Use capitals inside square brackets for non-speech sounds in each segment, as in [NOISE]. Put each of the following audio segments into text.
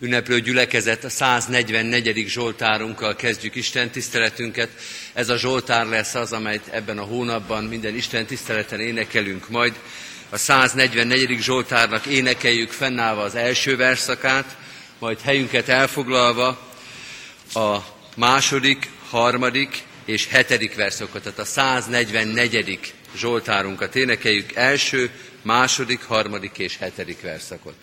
ünneplő gyülekezet a 144. Zsoltárunkkal kezdjük Isten tiszteletünket. Ez a Zsoltár lesz az, amelyet ebben a hónapban minden Isten tiszteleten énekelünk majd. A 144. Zsoltárnak énekeljük fennállva az első verszakát, majd helyünket elfoglalva a második, harmadik és hetedik verszakokat, tehát a 144. Zsoltárunkat énekeljük első, második, harmadik és hetedik verszakot.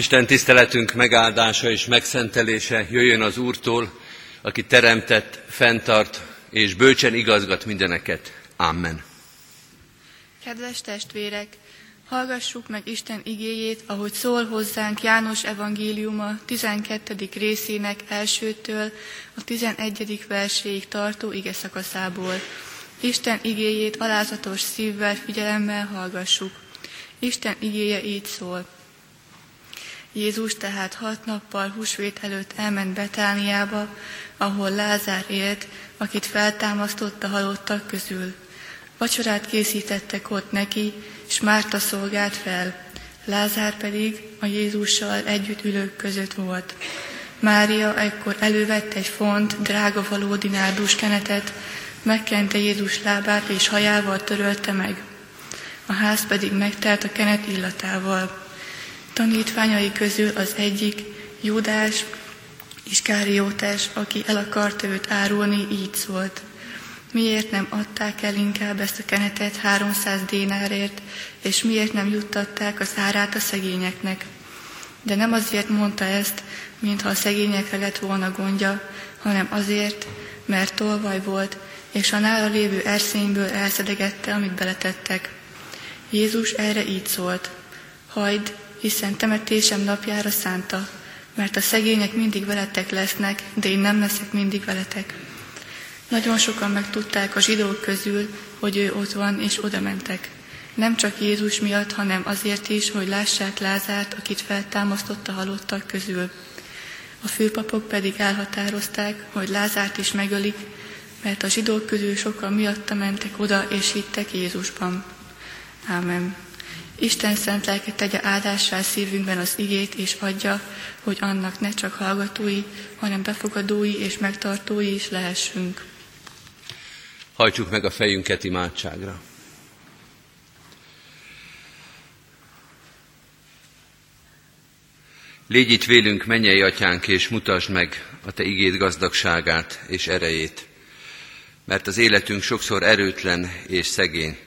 Isten tiszteletünk megáldása és megszentelése jöjjön az Úrtól, aki teremtett, fenntart és bölcsen igazgat mindeneket. Amen. Kedves testvérek, hallgassuk meg Isten igéjét, ahogy szól hozzánk János evangéliuma 12. részének elsőtől a 11. verséig tartó ige szakaszából. Isten igéjét alázatos szívvel, figyelemmel hallgassuk. Isten igéje így szól. Jézus tehát hat nappal húsvét előtt elment Betániába, ahol Lázár élt, akit feltámasztott a halottak közül. Vacsorát készítettek ott neki, és Márta szolgált fel. Lázár pedig a Jézussal együtt ülők között volt. Mária ekkor elővette egy font, drága valódi nárdus kenetet, megkente Jézus lábát és hajával törölte meg. A ház pedig megtelt a kenet illatával. Tanítványai közül az egyik, Júdás, Iskáriótás, aki el akarta őt árulni, így szólt. Miért nem adták el inkább ezt a kenetet 300 dénárért, és miért nem juttatták az árát a szegényeknek? De nem azért mondta ezt, mintha a szegényekre lett volna gondja, hanem azért, mert tolvaj volt, és a nála lévő erszényből elszedegette, amit beletettek. Jézus erre így szólt, hagyd, hiszen temetésem napjára szánta, mert a szegények mindig veletek lesznek, de én nem leszek mindig veletek. Nagyon sokan megtudták a zsidók közül, hogy ő ott van, és oda mentek. Nem csak Jézus miatt, hanem azért is, hogy lássák Lázárt, akit feltámasztott a halottak közül. A főpapok pedig elhatározták, hogy Lázárt is megölik, mert a zsidók közül sokan miatta mentek oda, és hittek Jézusban. Ámen. Isten szent lelke tegye áldássá szívünkben az igét, és adja, hogy annak ne csak hallgatói, hanem befogadói és megtartói is lehessünk. Hajtsuk meg a fejünket imádságra. Légy itt vélünk, mennyei atyánk, és mutasd meg a te igét gazdagságát és erejét. Mert az életünk sokszor erőtlen és szegény,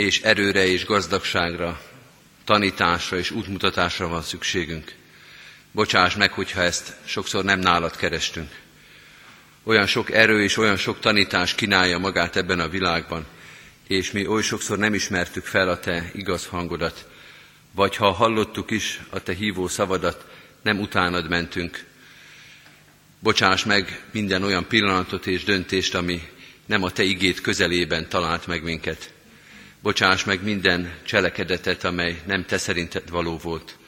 és erőre és gazdagságra, tanításra és útmutatásra van szükségünk. Bocsáss meg, hogyha ezt sokszor nem nálad kerestünk. Olyan sok erő és olyan sok tanítás kínálja magát ebben a világban, és mi oly sokszor nem ismertük fel a te igaz hangodat, vagy ha hallottuk is a te hívó szavadat, nem utánad mentünk. Bocsáss meg minden olyan pillanatot és döntést, ami nem a te igét közelében talált meg minket. Bocsáss meg minden cselekedetet, amely nem te szerinted való volt.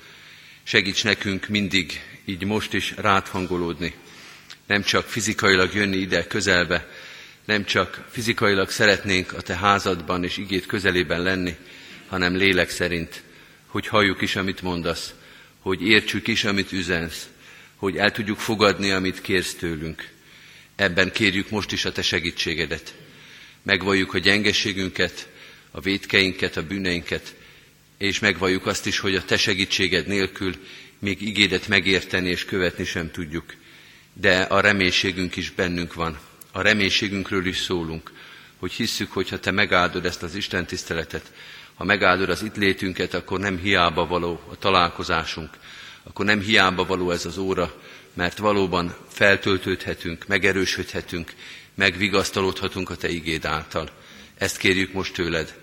Segíts nekünk mindig, így most is rád hangolódni. Nem csak fizikailag jönni ide közelbe, nem csak fizikailag szeretnénk a te házadban és igét közelében lenni, hanem lélek szerint, hogy halljuk is, amit mondasz, hogy értsük is, amit üzensz, hogy el tudjuk fogadni, amit kérsz tőlünk. Ebben kérjük most is a te segítségedet. Megvalljuk a gyengeségünket, a védkeinket, a bűneinket, és megvalljuk azt is, hogy a te segítséged nélkül még igédet megérteni és követni sem tudjuk. De a reménységünk is bennünk van. A reménységünkről is szólunk, hogy hisszük, hogy ha te megáldod ezt az Isten tiszteletet, ha megáldod az itt létünket, akkor nem hiába való a találkozásunk, akkor nem hiába való ez az óra, mert valóban feltöltődhetünk, megerősödhetünk, megvigasztalódhatunk a Te igéd által. Ezt kérjük most tőled.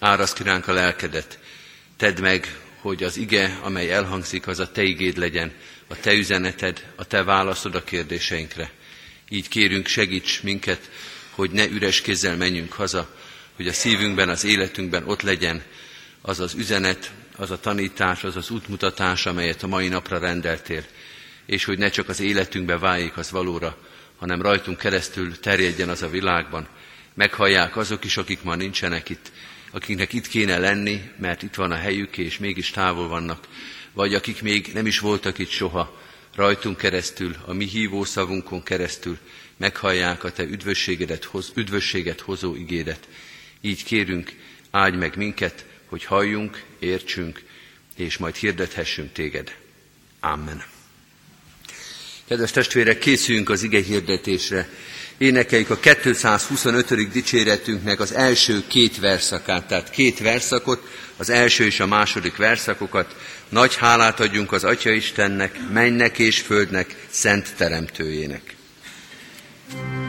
Áraszt ki ránk a lelkedet. Tedd meg, hogy az ige, amely elhangzik, az a Te igéd legyen, a Te üzeneted, a Te válaszod a kérdéseinkre. Így kérünk, segíts minket, hogy ne üres kézzel menjünk haza, hogy a szívünkben, az életünkben ott legyen az az üzenet, az a tanítás, az az útmutatás, amelyet a mai napra rendeltél, és hogy ne csak az életünkbe váljék az valóra, hanem rajtunk keresztül terjedjen az a világban. Meghallják azok is, akik ma nincsenek itt, akiknek itt kéne lenni, mert itt van a helyük, és mégis távol vannak, vagy akik még nem is voltak itt soha, rajtunk keresztül, a mi hívó szavunkon keresztül meghallják a Te üdvösségedet, üdvösséget hozó igédet. Így kérünk, áldj meg minket, hogy halljunk, értsünk, és majd hirdethessünk téged. Amen. Kedves testvérek, készüljünk az ige hirdetésre. Énekeljük a 225. dicséretünknek az első két verszakát, tehát két verszakot, az első és a második verszakokat. Nagy hálát adjunk az Atya Istennek, mennek és földnek, szent teremtőjének. thank you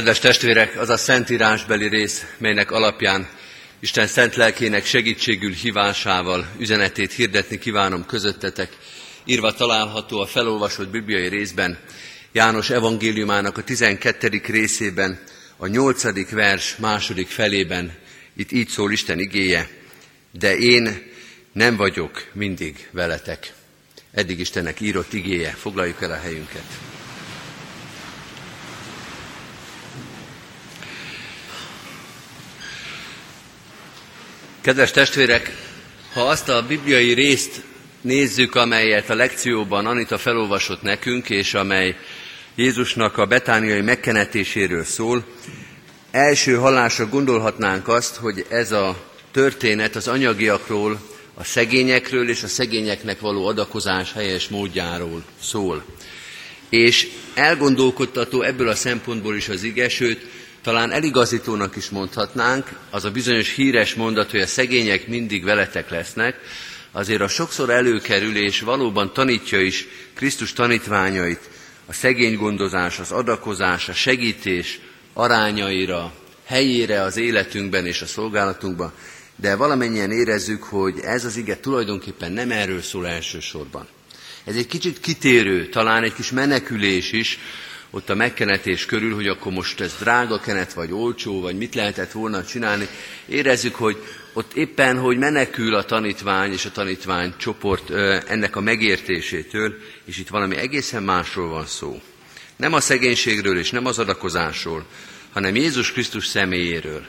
Kedves testvérek, az a szentírásbeli rész, melynek alapján Isten szent lelkének segítségül hívásával üzenetét hirdetni kívánom közöttetek. Írva található a felolvasott bibliai részben, János evangéliumának a 12. részében, a 8. vers második felében. Itt így szól Isten igéje, de én nem vagyok mindig veletek. Eddig Istennek írott igéje, foglaljuk el a helyünket. Kedves testvérek, ha azt a bibliai részt nézzük, amelyet a lekcióban Anita felolvasott nekünk, és amely Jézusnak a betániai megkenetéséről szól, első hallásra gondolhatnánk azt, hogy ez a történet az anyagiakról, a szegényekről és a szegényeknek való adakozás helyes módjáról szól. És elgondolkodtató ebből a szempontból is az ige, sőt, talán eligazítónak is mondhatnánk, az a bizonyos híres mondat, hogy a szegények mindig veletek lesznek, azért a sokszor előkerül és valóban tanítja is Krisztus tanítványait a szegény gondozás, az adakozás, a segítés arányaira, helyére az életünkben és a szolgálatunkban, de valamennyien érezzük, hogy ez az ige tulajdonképpen nem erről szól elsősorban. Ez egy kicsit kitérő, talán egy kis menekülés is ott a megkenetés körül, hogy akkor most ez drága kenet, vagy olcsó, vagy mit lehetett volna csinálni. Érezzük, hogy ott éppen, hogy menekül a tanítvány és a tanítvány csoport ennek a megértésétől, és itt valami egészen másról van szó. Nem a szegénységről és nem az adakozásról, hanem Jézus Krisztus személyéről.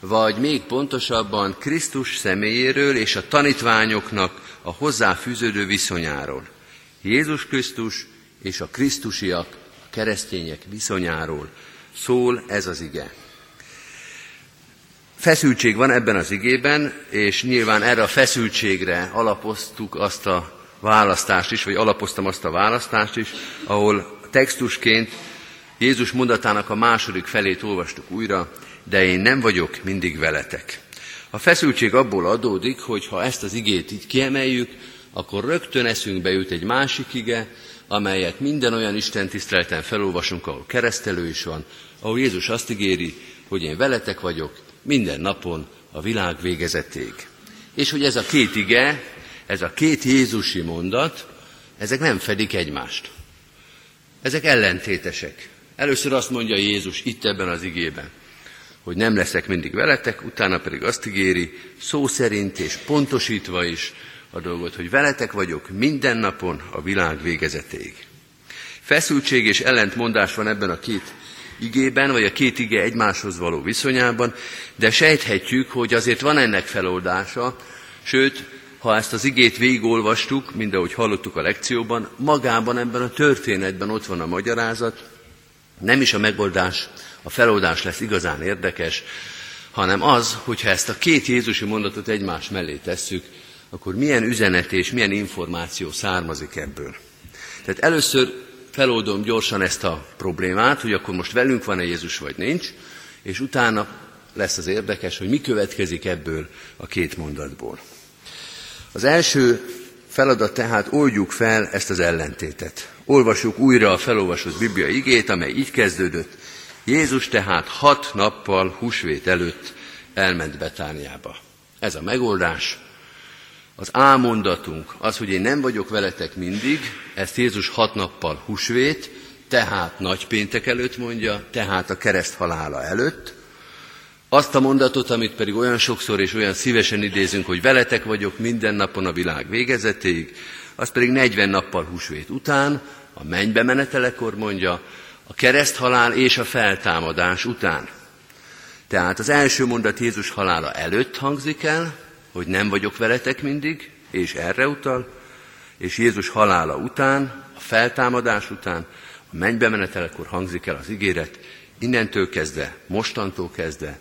Vagy még pontosabban Krisztus személyéről és a tanítványoknak a hozzáfűződő viszonyáról. Jézus Krisztus és a krisztusiak, keresztények viszonyáról szól ez az ige. Feszültség van ebben az igében, és nyilván erre a feszültségre alapoztuk azt a választást is, vagy alapoztam azt a választást is, ahol textusként Jézus mondatának a második felét olvastuk újra, de én nem vagyok mindig veletek. A feszültség abból adódik, hogy ha ezt az igét így kiemeljük, akkor rögtön eszünkbe jut egy másik ige, amelyet minden olyan Isten tiszteleten felolvasunk, ahol keresztelő is van, ahol Jézus azt ígéri, hogy én veletek vagyok minden napon a világ végezetéig. És hogy ez a két ige, ez a két Jézusi mondat, ezek nem fedik egymást. Ezek ellentétesek. Először azt mondja Jézus itt ebben az igében, hogy nem leszek mindig veletek, utána pedig azt ígéri, szó szerint és pontosítva is a dolgot, hogy veletek vagyok minden napon a világ végezetéig. Feszültség és ellentmondás van ebben a két igében, vagy a két ige egymáshoz való viszonyában, de sejthetjük, hogy azért van ennek feloldása, sőt, ha ezt az igét végigolvastuk, mind ahogy hallottuk a lekcióban, magában ebben a történetben ott van a magyarázat, nem is a megoldás, a feloldás lesz igazán érdekes, hanem az, hogyha ezt a két Jézusi mondatot egymás mellé tesszük, akkor milyen üzenet és milyen információ származik ebből. Tehát először feloldom gyorsan ezt a problémát, hogy akkor most velünk van-e Jézus, vagy nincs, és utána lesz az érdekes, hogy mi következik ebből a két mondatból. Az első feladat tehát oldjuk fel ezt az ellentétet. Olvassuk újra a felolvasott Biblia igét, amely így kezdődött. Jézus tehát hat nappal húsvét előtt elment Betániába. Ez a megoldás. Az ámondatunk az, hogy én nem vagyok veletek mindig, ezt Jézus hat nappal húsvét, tehát nagypéntek előtt mondja, tehát a kereszt halála előtt. Azt a mondatot, amit pedig olyan sokszor és olyan szívesen idézünk, hogy veletek vagyok minden napon a világ végezetéig, az pedig 40 nappal húsvét után, a mennybe menetelekor mondja, a kereszthalál és a feltámadás után. Tehát az első mondat Jézus halála előtt hangzik el, hogy nem vagyok veletek mindig, és erre utal, és Jézus halála után, a feltámadás után, a mennybe menetelekor hangzik el az ígéret, innentől kezdve, mostantól kezdve,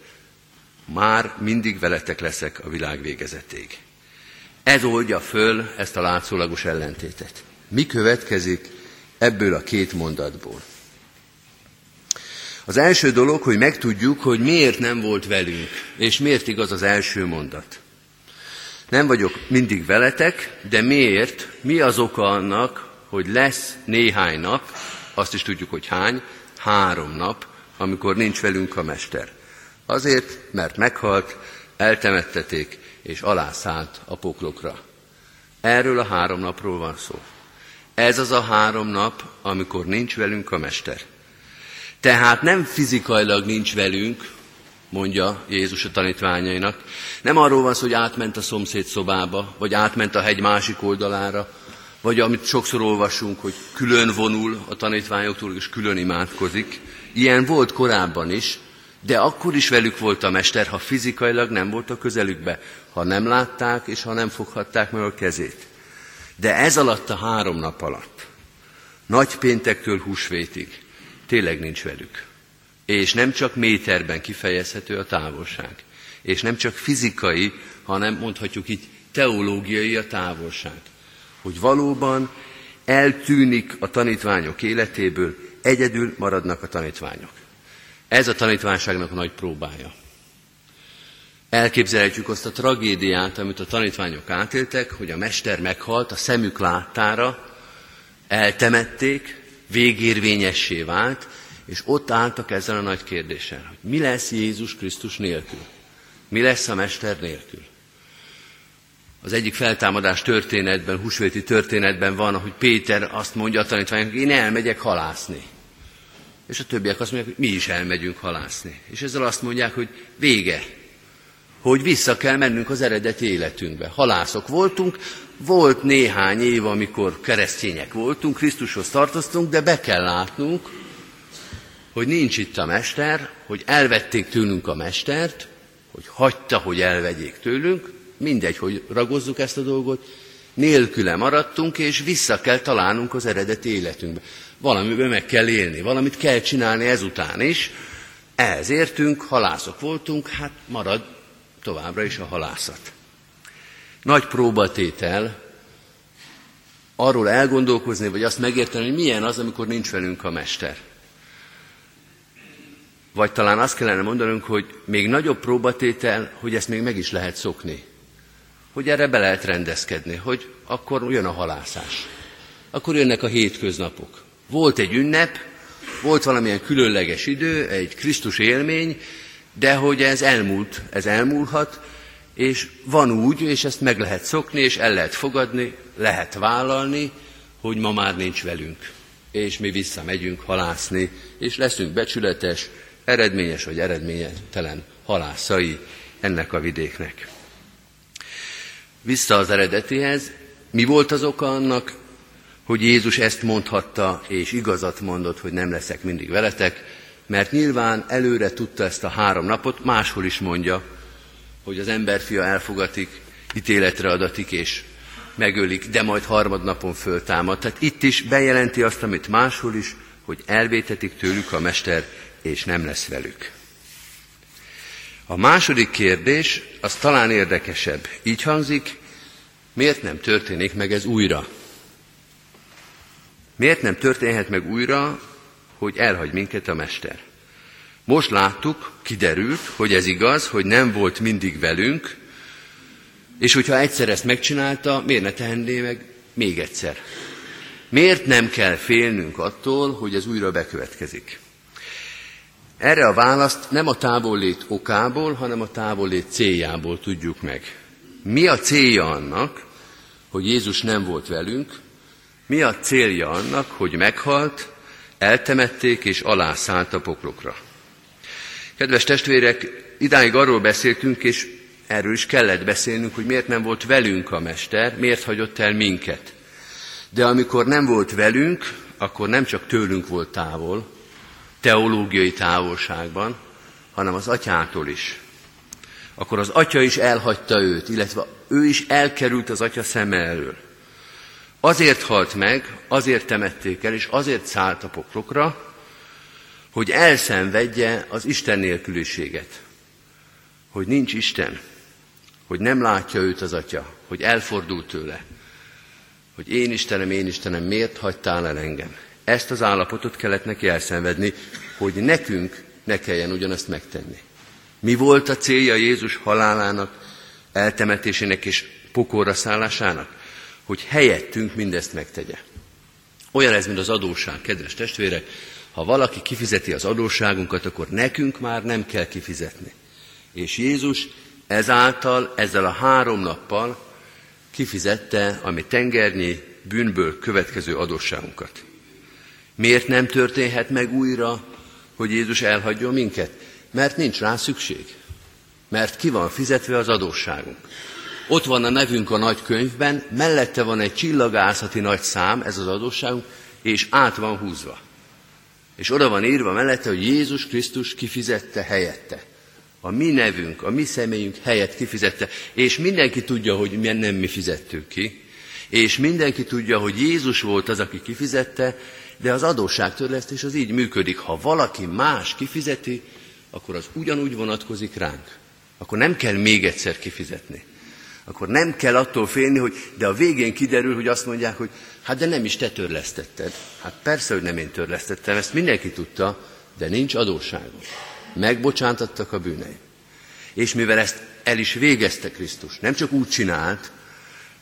már mindig veletek leszek a világ végezetéig. Ez oldja föl ezt a látszólagos ellentétet. Mi következik ebből a két mondatból? Az első dolog, hogy megtudjuk, hogy miért nem volt velünk, és miért igaz az első mondat. Nem vagyok mindig veletek, de miért? Mi az oka annak, hogy lesz néhány nap, azt is tudjuk, hogy hány, három nap, amikor nincs velünk a Mester. Azért, mert meghalt, eltemetteték, és alászállt a poklokra. Erről a három napról van szó. Ez az a három nap, amikor nincs velünk a Mester. Tehát nem fizikailag nincs velünk, mondja Jézus a tanítványainak. Nem arról van szó, hogy átment a szomszéd szobába, vagy átment a hegy másik oldalára, vagy amit sokszor olvasunk, hogy külön vonul a tanítványoktól, és külön imádkozik. Ilyen volt korábban is, de akkor is velük volt a mester, ha fizikailag nem volt a közelükbe, ha nem látták, és ha nem foghatták meg a kezét. De ez alatt a három nap alatt, nagy péntektől húsvétig, tényleg nincs velük. És nem csak méterben kifejezhető a távolság. És nem csak fizikai, hanem mondhatjuk így teológiai a távolság. Hogy valóban eltűnik a tanítványok életéből, egyedül maradnak a tanítványok. Ez a tanítványságnak a nagy próbája. Elképzelhetjük azt a tragédiát, amit a tanítványok átéltek, hogy a mester meghalt, a szemük láttára, eltemették, végérvényessé vált, és ott álltak ezzel a nagy kérdéssel, hogy mi lesz Jézus Krisztus nélkül? Mi lesz a Mester nélkül? Az egyik feltámadás történetben, húsvéti történetben van, hogy Péter azt mondja a tanítványok, én elmegyek halászni. És a többiek azt mondják, hogy mi is elmegyünk halászni. És ezzel azt mondják, hogy vége, hogy vissza kell mennünk az eredeti életünkbe. Halászok voltunk, volt néhány év, amikor keresztények voltunk, Krisztushoz tartoztunk, de be kell látnunk, hogy nincs itt a mester, hogy elvették tőlünk a mestert, hogy hagyta, hogy elvegyék tőlünk, mindegy, hogy ragozzuk ezt a dolgot, nélküle maradtunk, és vissza kell találnunk az eredeti életünkbe. Valamiben meg kell élni, valamit kell csinálni ezután is. Ehhez értünk, halászok voltunk, hát marad továbbra is a halászat. Nagy próbatétel arról elgondolkozni, vagy azt megérteni, hogy milyen az, amikor nincs velünk a mester. Vagy talán azt kellene mondanunk, hogy még nagyobb próbatétel, hogy ezt még meg is lehet szokni. Hogy erre be lehet rendezkedni, hogy akkor jön a halászás. Akkor jönnek a hétköznapok. Volt egy ünnep, volt valamilyen különleges idő, egy Krisztus élmény, de hogy ez elmúlt, ez elmúlhat, és van úgy, és ezt meg lehet szokni, és el lehet fogadni, lehet vállalni, hogy ma már nincs velünk. És mi visszamegyünk halászni, és leszünk becsületes, eredményes vagy eredménytelen halászai ennek a vidéknek. Vissza az eredetihez, mi volt az oka annak, hogy Jézus ezt mondhatta, és igazat mondott, hogy nem leszek mindig veletek, mert nyilván előre tudta ezt a három napot, máshol is mondja, hogy az emberfia elfogatik, ítéletre adatik, és megölik, de majd harmadnapon föltámad. Tehát itt is bejelenti azt, amit máshol is, hogy elvétetik tőlük a mester és nem lesz velük. A második kérdés, az talán érdekesebb. Így hangzik, miért nem történik meg ez újra? Miért nem történhet meg újra, hogy elhagy minket a Mester? Most láttuk, kiderült, hogy ez igaz, hogy nem volt mindig velünk, és hogyha egyszer ezt megcsinálta, miért ne tehenné meg még egyszer? Miért nem kell félnünk attól, hogy ez újra bekövetkezik? Erre a választ nem a távollét okából, hanem a távollét céljából tudjuk meg. Mi a célja annak, hogy Jézus nem volt velünk? Mi a célja annak, hogy meghalt, eltemették és alászállt a poklokra? Kedves testvérek, idáig arról beszéltünk, és erről is kellett beszélnünk, hogy miért nem volt velünk a Mester, miért hagyott el minket. De amikor nem volt velünk, akkor nem csak tőlünk volt távol, teológiai távolságban, hanem az atyától is. Akkor az atya is elhagyta őt, illetve ő is elkerült az atya szeme elől. Azért halt meg, azért temették el, és azért szállt a poklokra, hogy elszenvedje az Isten nélküliséget. Hogy nincs Isten, hogy nem látja őt az atya, hogy elfordult tőle, hogy én Istenem, én Istenem, miért hagytál el engem? Ezt az állapotot kellett neki elszenvedni, hogy nekünk ne kelljen ugyanezt megtenni. Mi volt a célja Jézus halálának, eltemetésének és pokorra szállásának? Hogy helyettünk mindezt megtegye. Olyan ez, mint az adóság, kedves testvérek, Ha valaki kifizeti az adósságunkat, akkor nekünk már nem kell kifizetni. És Jézus ezáltal, ezzel a három nappal kifizette a mi tengernyi bűnből következő adósságunkat. Miért nem történhet meg újra, hogy Jézus elhagyjon minket? Mert nincs rá szükség. Mert ki van fizetve az adósságunk. Ott van a nevünk a nagy könyvben, mellette van egy csillagászati nagy szám, ez az adósságunk, és át van húzva. És oda van írva mellette, hogy Jézus Krisztus kifizette helyette. A mi nevünk, a mi személyünk helyett kifizette, és mindenki tudja, hogy nem mi fizettük ki, és mindenki tudja, hogy Jézus volt az, aki kifizette, de az adósságtörlesztés az így működik. Ha valaki más kifizeti, akkor az ugyanúgy vonatkozik ránk. Akkor nem kell még egyszer kifizetni. Akkor nem kell attól félni, hogy de a végén kiderül, hogy azt mondják, hogy hát de nem is te törlesztetted. Hát persze, hogy nem én törlesztettem, ezt mindenki tudta, de nincs adósságom. Megbocsántattak a bűnei. És mivel ezt el is végezte Krisztus, nem csak úgy csinált,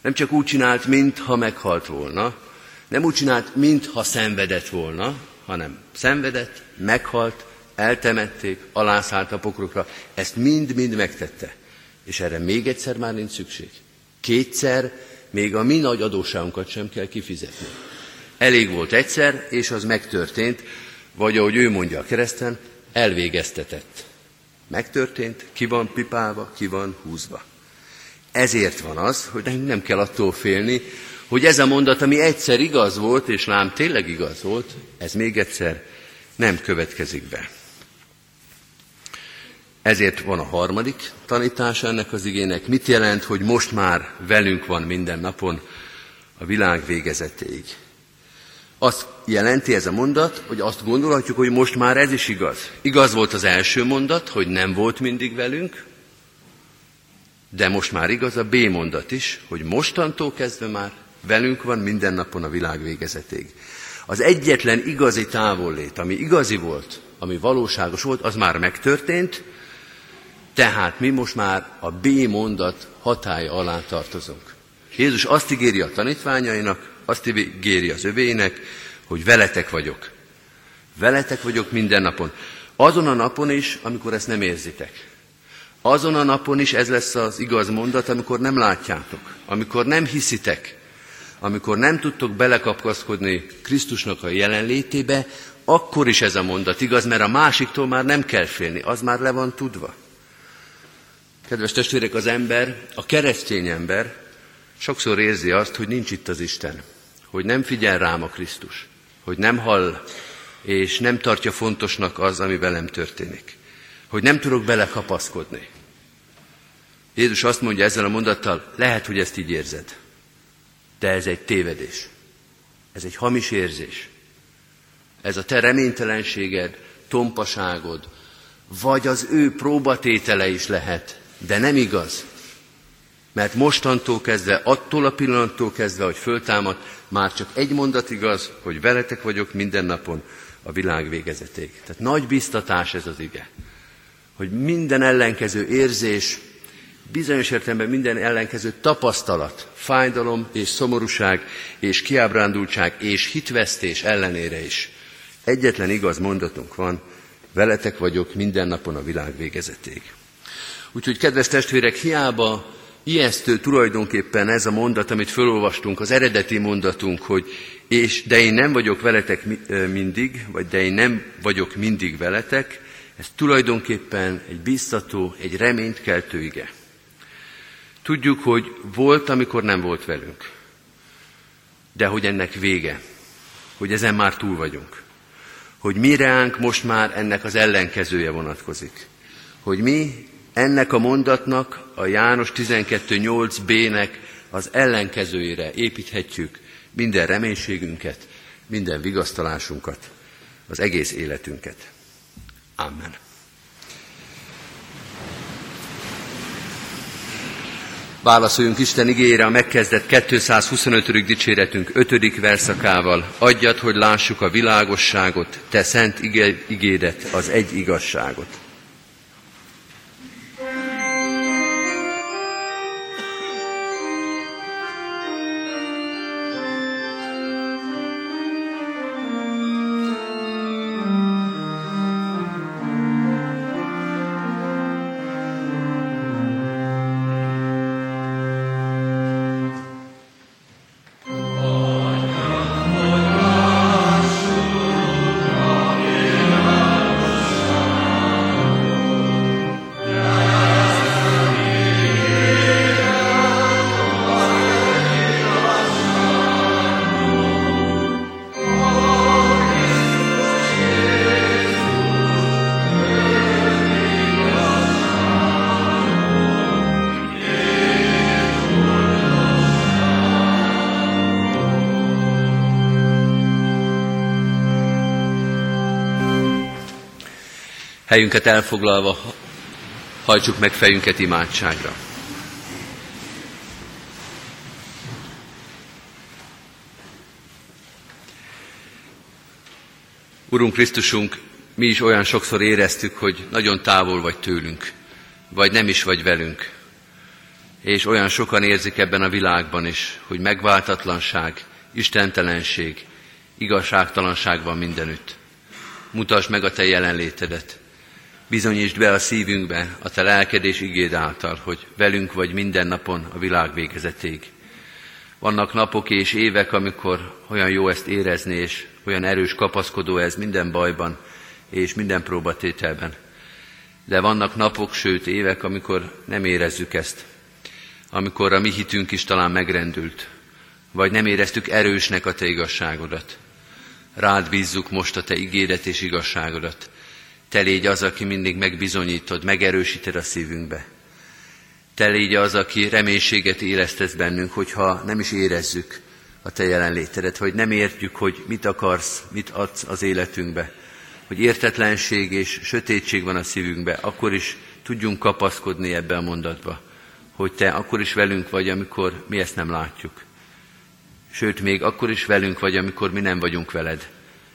nem csak úgy csinált, mintha meghalt volna, nem úgy csinált, mintha szenvedett volna, hanem szenvedett, meghalt, eltemették, alászállt a pokrokra, ezt mind-mind megtette. És erre még egyszer már nincs szükség. Kétszer még a mi nagy adósságunkat sem kell kifizetni. Elég volt egyszer, és az megtörtént, vagy ahogy ő mondja a kereszten, elvégeztetett. Megtörtént, ki van pipálva, ki van húzva. Ezért van az, hogy nekünk nem kell attól félni, hogy ez a mondat, ami egyszer igaz volt, és lám tényleg igaz volt, ez még egyszer nem következik be. Ezért van a harmadik tanítása ennek az igének. Mit jelent, hogy most már velünk van minden napon a világ végezetéig? Azt jelenti ez a mondat, hogy azt gondolhatjuk, hogy most már ez is igaz. Igaz volt az első mondat, hogy nem volt mindig velünk, de most már igaz a B mondat is, hogy mostantól kezdve már velünk van minden napon a világ végezetéig. Az egyetlen igazi távollét, ami igazi volt, ami valóságos volt, az már megtörtént, tehát mi most már a B mondat hatája alá tartozunk. Jézus azt ígéri a tanítványainak, azt ígéri az övének, hogy veletek vagyok. Veletek vagyok minden napon. Azon a napon is, amikor ezt nem érzitek. Azon a napon is ez lesz az igaz mondat, amikor nem látjátok, amikor nem hiszitek, amikor nem tudtok belekapkaszkodni Krisztusnak a jelenlétébe, akkor is ez a mondat igaz, mert a másiktól már nem kell félni, az már le van tudva. Kedves testvérek, az ember, a keresztény ember sokszor érzi azt, hogy nincs itt az Isten, hogy nem figyel rám a Krisztus, hogy nem hall és nem tartja fontosnak az, ami velem történik hogy nem tudok belekapaszkodni. Jézus azt mondja ezzel a mondattal, lehet, hogy ezt így érzed, de ez egy tévedés. Ez egy hamis érzés. Ez a te reménytelenséged, tompaságod, vagy az ő próbatétele is lehet, de nem igaz. Mert mostantól kezdve, attól a pillanattól kezdve, hogy föltámad, már csak egy mondat igaz, hogy veletek vagyok minden napon a világ végezetéig. Tehát nagy biztatás ez az ige hogy minden ellenkező érzés, bizonyos értelemben minden ellenkező tapasztalat, fájdalom és szomorúság és kiábrándultság és hitvesztés ellenére is egyetlen igaz mondatunk van, veletek vagyok minden napon a világ végezetéig. Úgyhogy, kedves testvérek, hiába ijesztő tulajdonképpen ez a mondat, amit felolvastunk, az eredeti mondatunk, hogy és de én nem vagyok veletek mindig, vagy de én nem vagyok mindig veletek, ez tulajdonképpen egy biztató, egy reményt keltő ige. Tudjuk, hogy volt, amikor nem volt velünk. De hogy ennek vége, hogy ezen már túl vagyunk. Hogy mi ránk most már ennek az ellenkezője vonatkozik. Hogy mi ennek a mondatnak, a János 12.8b-nek az ellenkezőjére építhetjük minden reménységünket, minden vigasztalásunkat, az egész életünket. Amen. Válaszoljunk Isten igére a megkezdett 225. dicséretünk 5. verszakával. Adjad, hogy lássuk a világosságot, te szent igédet, az egy igazságot. Helyünket elfoglalva hajtsuk meg fejünket imádságra. Urunk Krisztusunk, mi is olyan sokszor éreztük, hogy nagyon távol vagy tőlünk, vagy nem is vagy velünk. És olyan sokan érzik ebben a világban is, hogy megváltatlanság, istentelenség, igazságtalanság van mindenütt. Mutasd meg a Te jelenlétedet. Bizonyítsd be a szívünkbe a Te lelkedés igéd által, hogy velünk vagy minden napon a világ végezetéig. Vannak napok és évek, amikor olyan jó ezt érezni, és olyan erős kapaszkodó ez minden bajban és minden próbatételben. De vannak napok, sőt évek, amikor nem érezzük ezt. Amikor a mi hitünk is talán megrendült, vagy nem éreztük erősnek a Te igazságodat. Rád bízzuk most a Te igédet és igazságodat. Te légy az, aki mindig megbizonyítod, megerősíted a szívünkbe. Te légy az, aki reménységet éreztesz bennünk, hogyha nem is érezzük a Te jelenlétedet, hogy nem értjük, hogy mit akarsz, mit adsz az életünkbe, hogy értetlenség és sötétség van a szívünkbe, akkor is tudjunk kapaszkodni ebbe a mondatba, hogy Te akkor is velünk vagy, amikor mi ezt nem látjuk. Sőt, még akkor is velünk vagy, amikor mi nem vagyunk veled.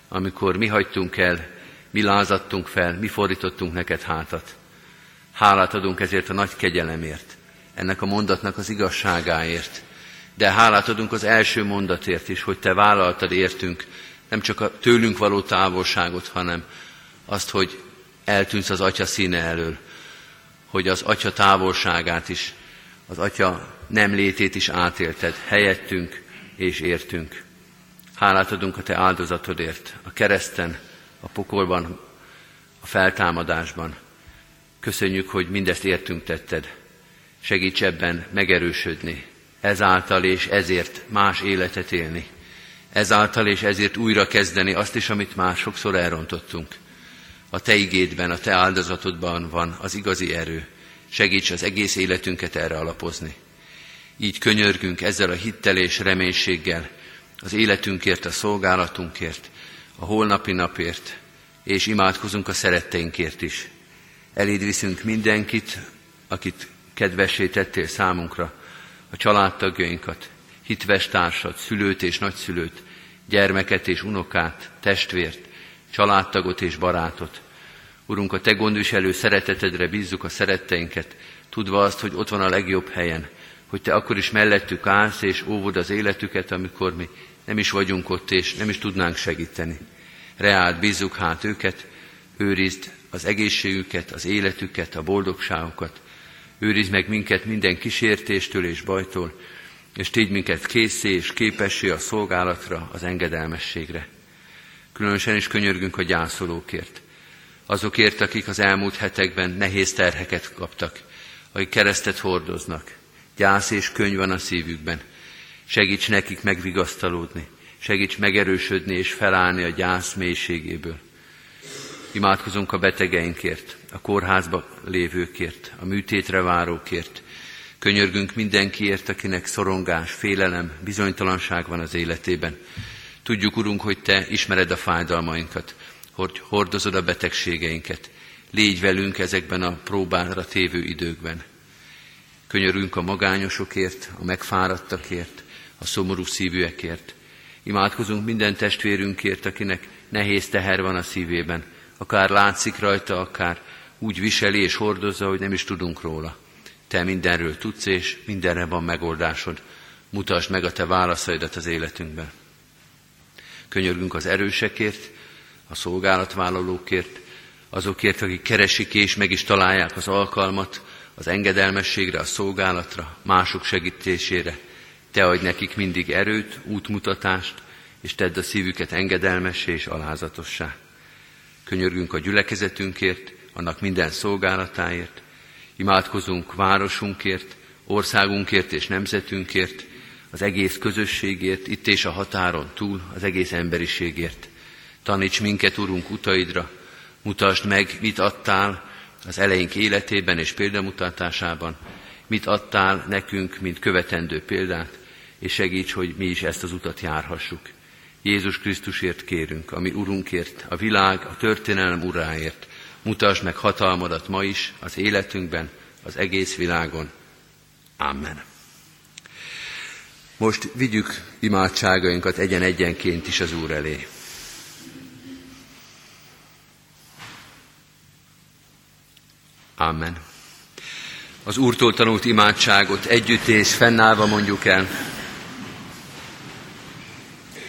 Amikor mi hagytunk el, mi lázadtunk fel, mi fordítottunk neked hátat. Hálát adunk ezért a nagy kegyelemért, ennek a mondatnak az igazságáért. De hálát adunk az első mondatért is, hogy te vállaltad értünk nem csak a tőlünk való távolságot, hanem azt, hogy eltűnsz az Atya színe elől, hogy az Atya távolságát is, az Atya nem létét is átélted, helyettünk és értünk. Hálát adunk a Te áldozatodért, a kereszten, a pokolban, a feltámadásban. Köszönjük, hogy mindezt értünk tetted. Segíts ebben megerősödni, ezáltal és ezért más életet élni. Ezáltal és ezért újra kezdeni azt is, amit már sokszor elrontottunk. A Te igédben, a Te áldozatodban van az igazi erő. Segíts az egész életünket erre alapozni. Így könyörgünk ezzel a hittel és reménységgel az életünkért, a szolgálatunkért, a holnapi napért, és imádkozunk a szeretteinkért is. Eléd viszünk mindenkit, akit kedvessé tettél számunkra, a családtagjainkat, hitves társat, szülőt és nagyszülőt, gyermeket és unokát, testvért, családtagot és barátot. Urunk, a Te gondviselő szeretetedre bízzuk a szeretteinket, tudva azt, hogy ott van a legjobb helyen, hogy Te akkor is mellettük állsz és óvod az életüket, amikor mi nem is vagyunk ott, és nem is tudnánk segíteni. Reált bízzuk hát őket, őrizd az egészségüket, az életüket, a boldogságukat, őrizd meg minket minden kísértéstől és bajtól, és tégy minket készé és képessé a szolgálatra, az engedelmességre. Különösen is könyörgünk a gyászolókért, azokért, akik az elmúlt hetekben nehéz terheket kaptak, akik keresztet hordoznak, gyász és könyv van a szívükben. Segíts nekik megvigasztalódni, segíts megerősödni és felállni a gyász mélységéből. Imádkozunk a betegeinkért, a kórházba lévőkért, a műtétre várókért. Könyörgünk mindenkiért, akinek szorongás, félelem, bizonytalanság van az életében. Tudjuk, Urunk, hogy Te ismered a fájdalmainkat, hogy hordozod a betegségeinket. Légy velünk ezekben a próbára tévő időkben. Könyörünk a magányosokért, a megfáradtakért, a szomorú szívűekért. Imádkozunk minden testvérünkért, akinek nehéz teher van a szívében, akár látszik rajta, akár úgy viseli és hordozza, hogy nem is tudunk róla. Te mindenről tudsz, és mindenre van megoldásod. Mutasd meg a Te válaszaidat az életünkben. Könyörgünk az erősekért, a szolgálatvállalókért, azokért, akik keresik és meg is találják az alkalmat, az engedelmességre, a szolgálatra, mások segítésére. Te adj nekik mindig erőt, útmutatást, és tedd a szívüket engedelmessé és alázatossá. Könyörgünk a gyülekezetünkért, annak minden szolgálatáért, imádkozunk városunkért, országunkért és nemzetünkért, az egész közösségért, itt és a határon túl, az egész emberiségért. Taníts minket, Urunk, utaidra, mutasd meg, mit adtál az eleink életében és példamutatásában, mit adtál nekünk, mint követendő példát, és segíts, hogy mi is ezt az utat járhassuk. Jézus Krisztusért kérünk, ami Urunkért, a világ, a történelem uráért, mutasd meg hatalmadat ma is az életünkben, az egész világon. Amen. Most vigyük imádságainkat egyen-egyenként is az Úr elé. Amen. Az Úrtól tanult imádságot együtt és fennállva mondjuk el.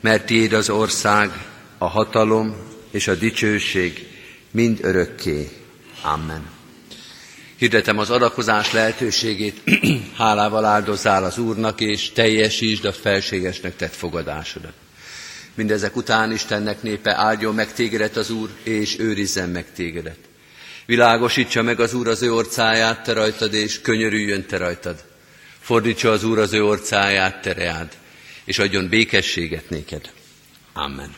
mert tiéd az ország, a hatalom és a dicsőség mind örökké. Amen. Hirdetem az adakozás lehetőségét, [CLEARS THROAT] hálával áldozzál az Úrnak, és teljesítsd a felségesnek tett fogadásodat. Mindezek után Istennek népe áldjon meg tégedet az Úr, és őrizzen meg tégedet. Világosítsa meg az Úr az ő orcáját te rajtad, és könyörüljön te rajtad. Fordítsa az Úr az ő orcáját te reád, és adjon békességet néked. Amen.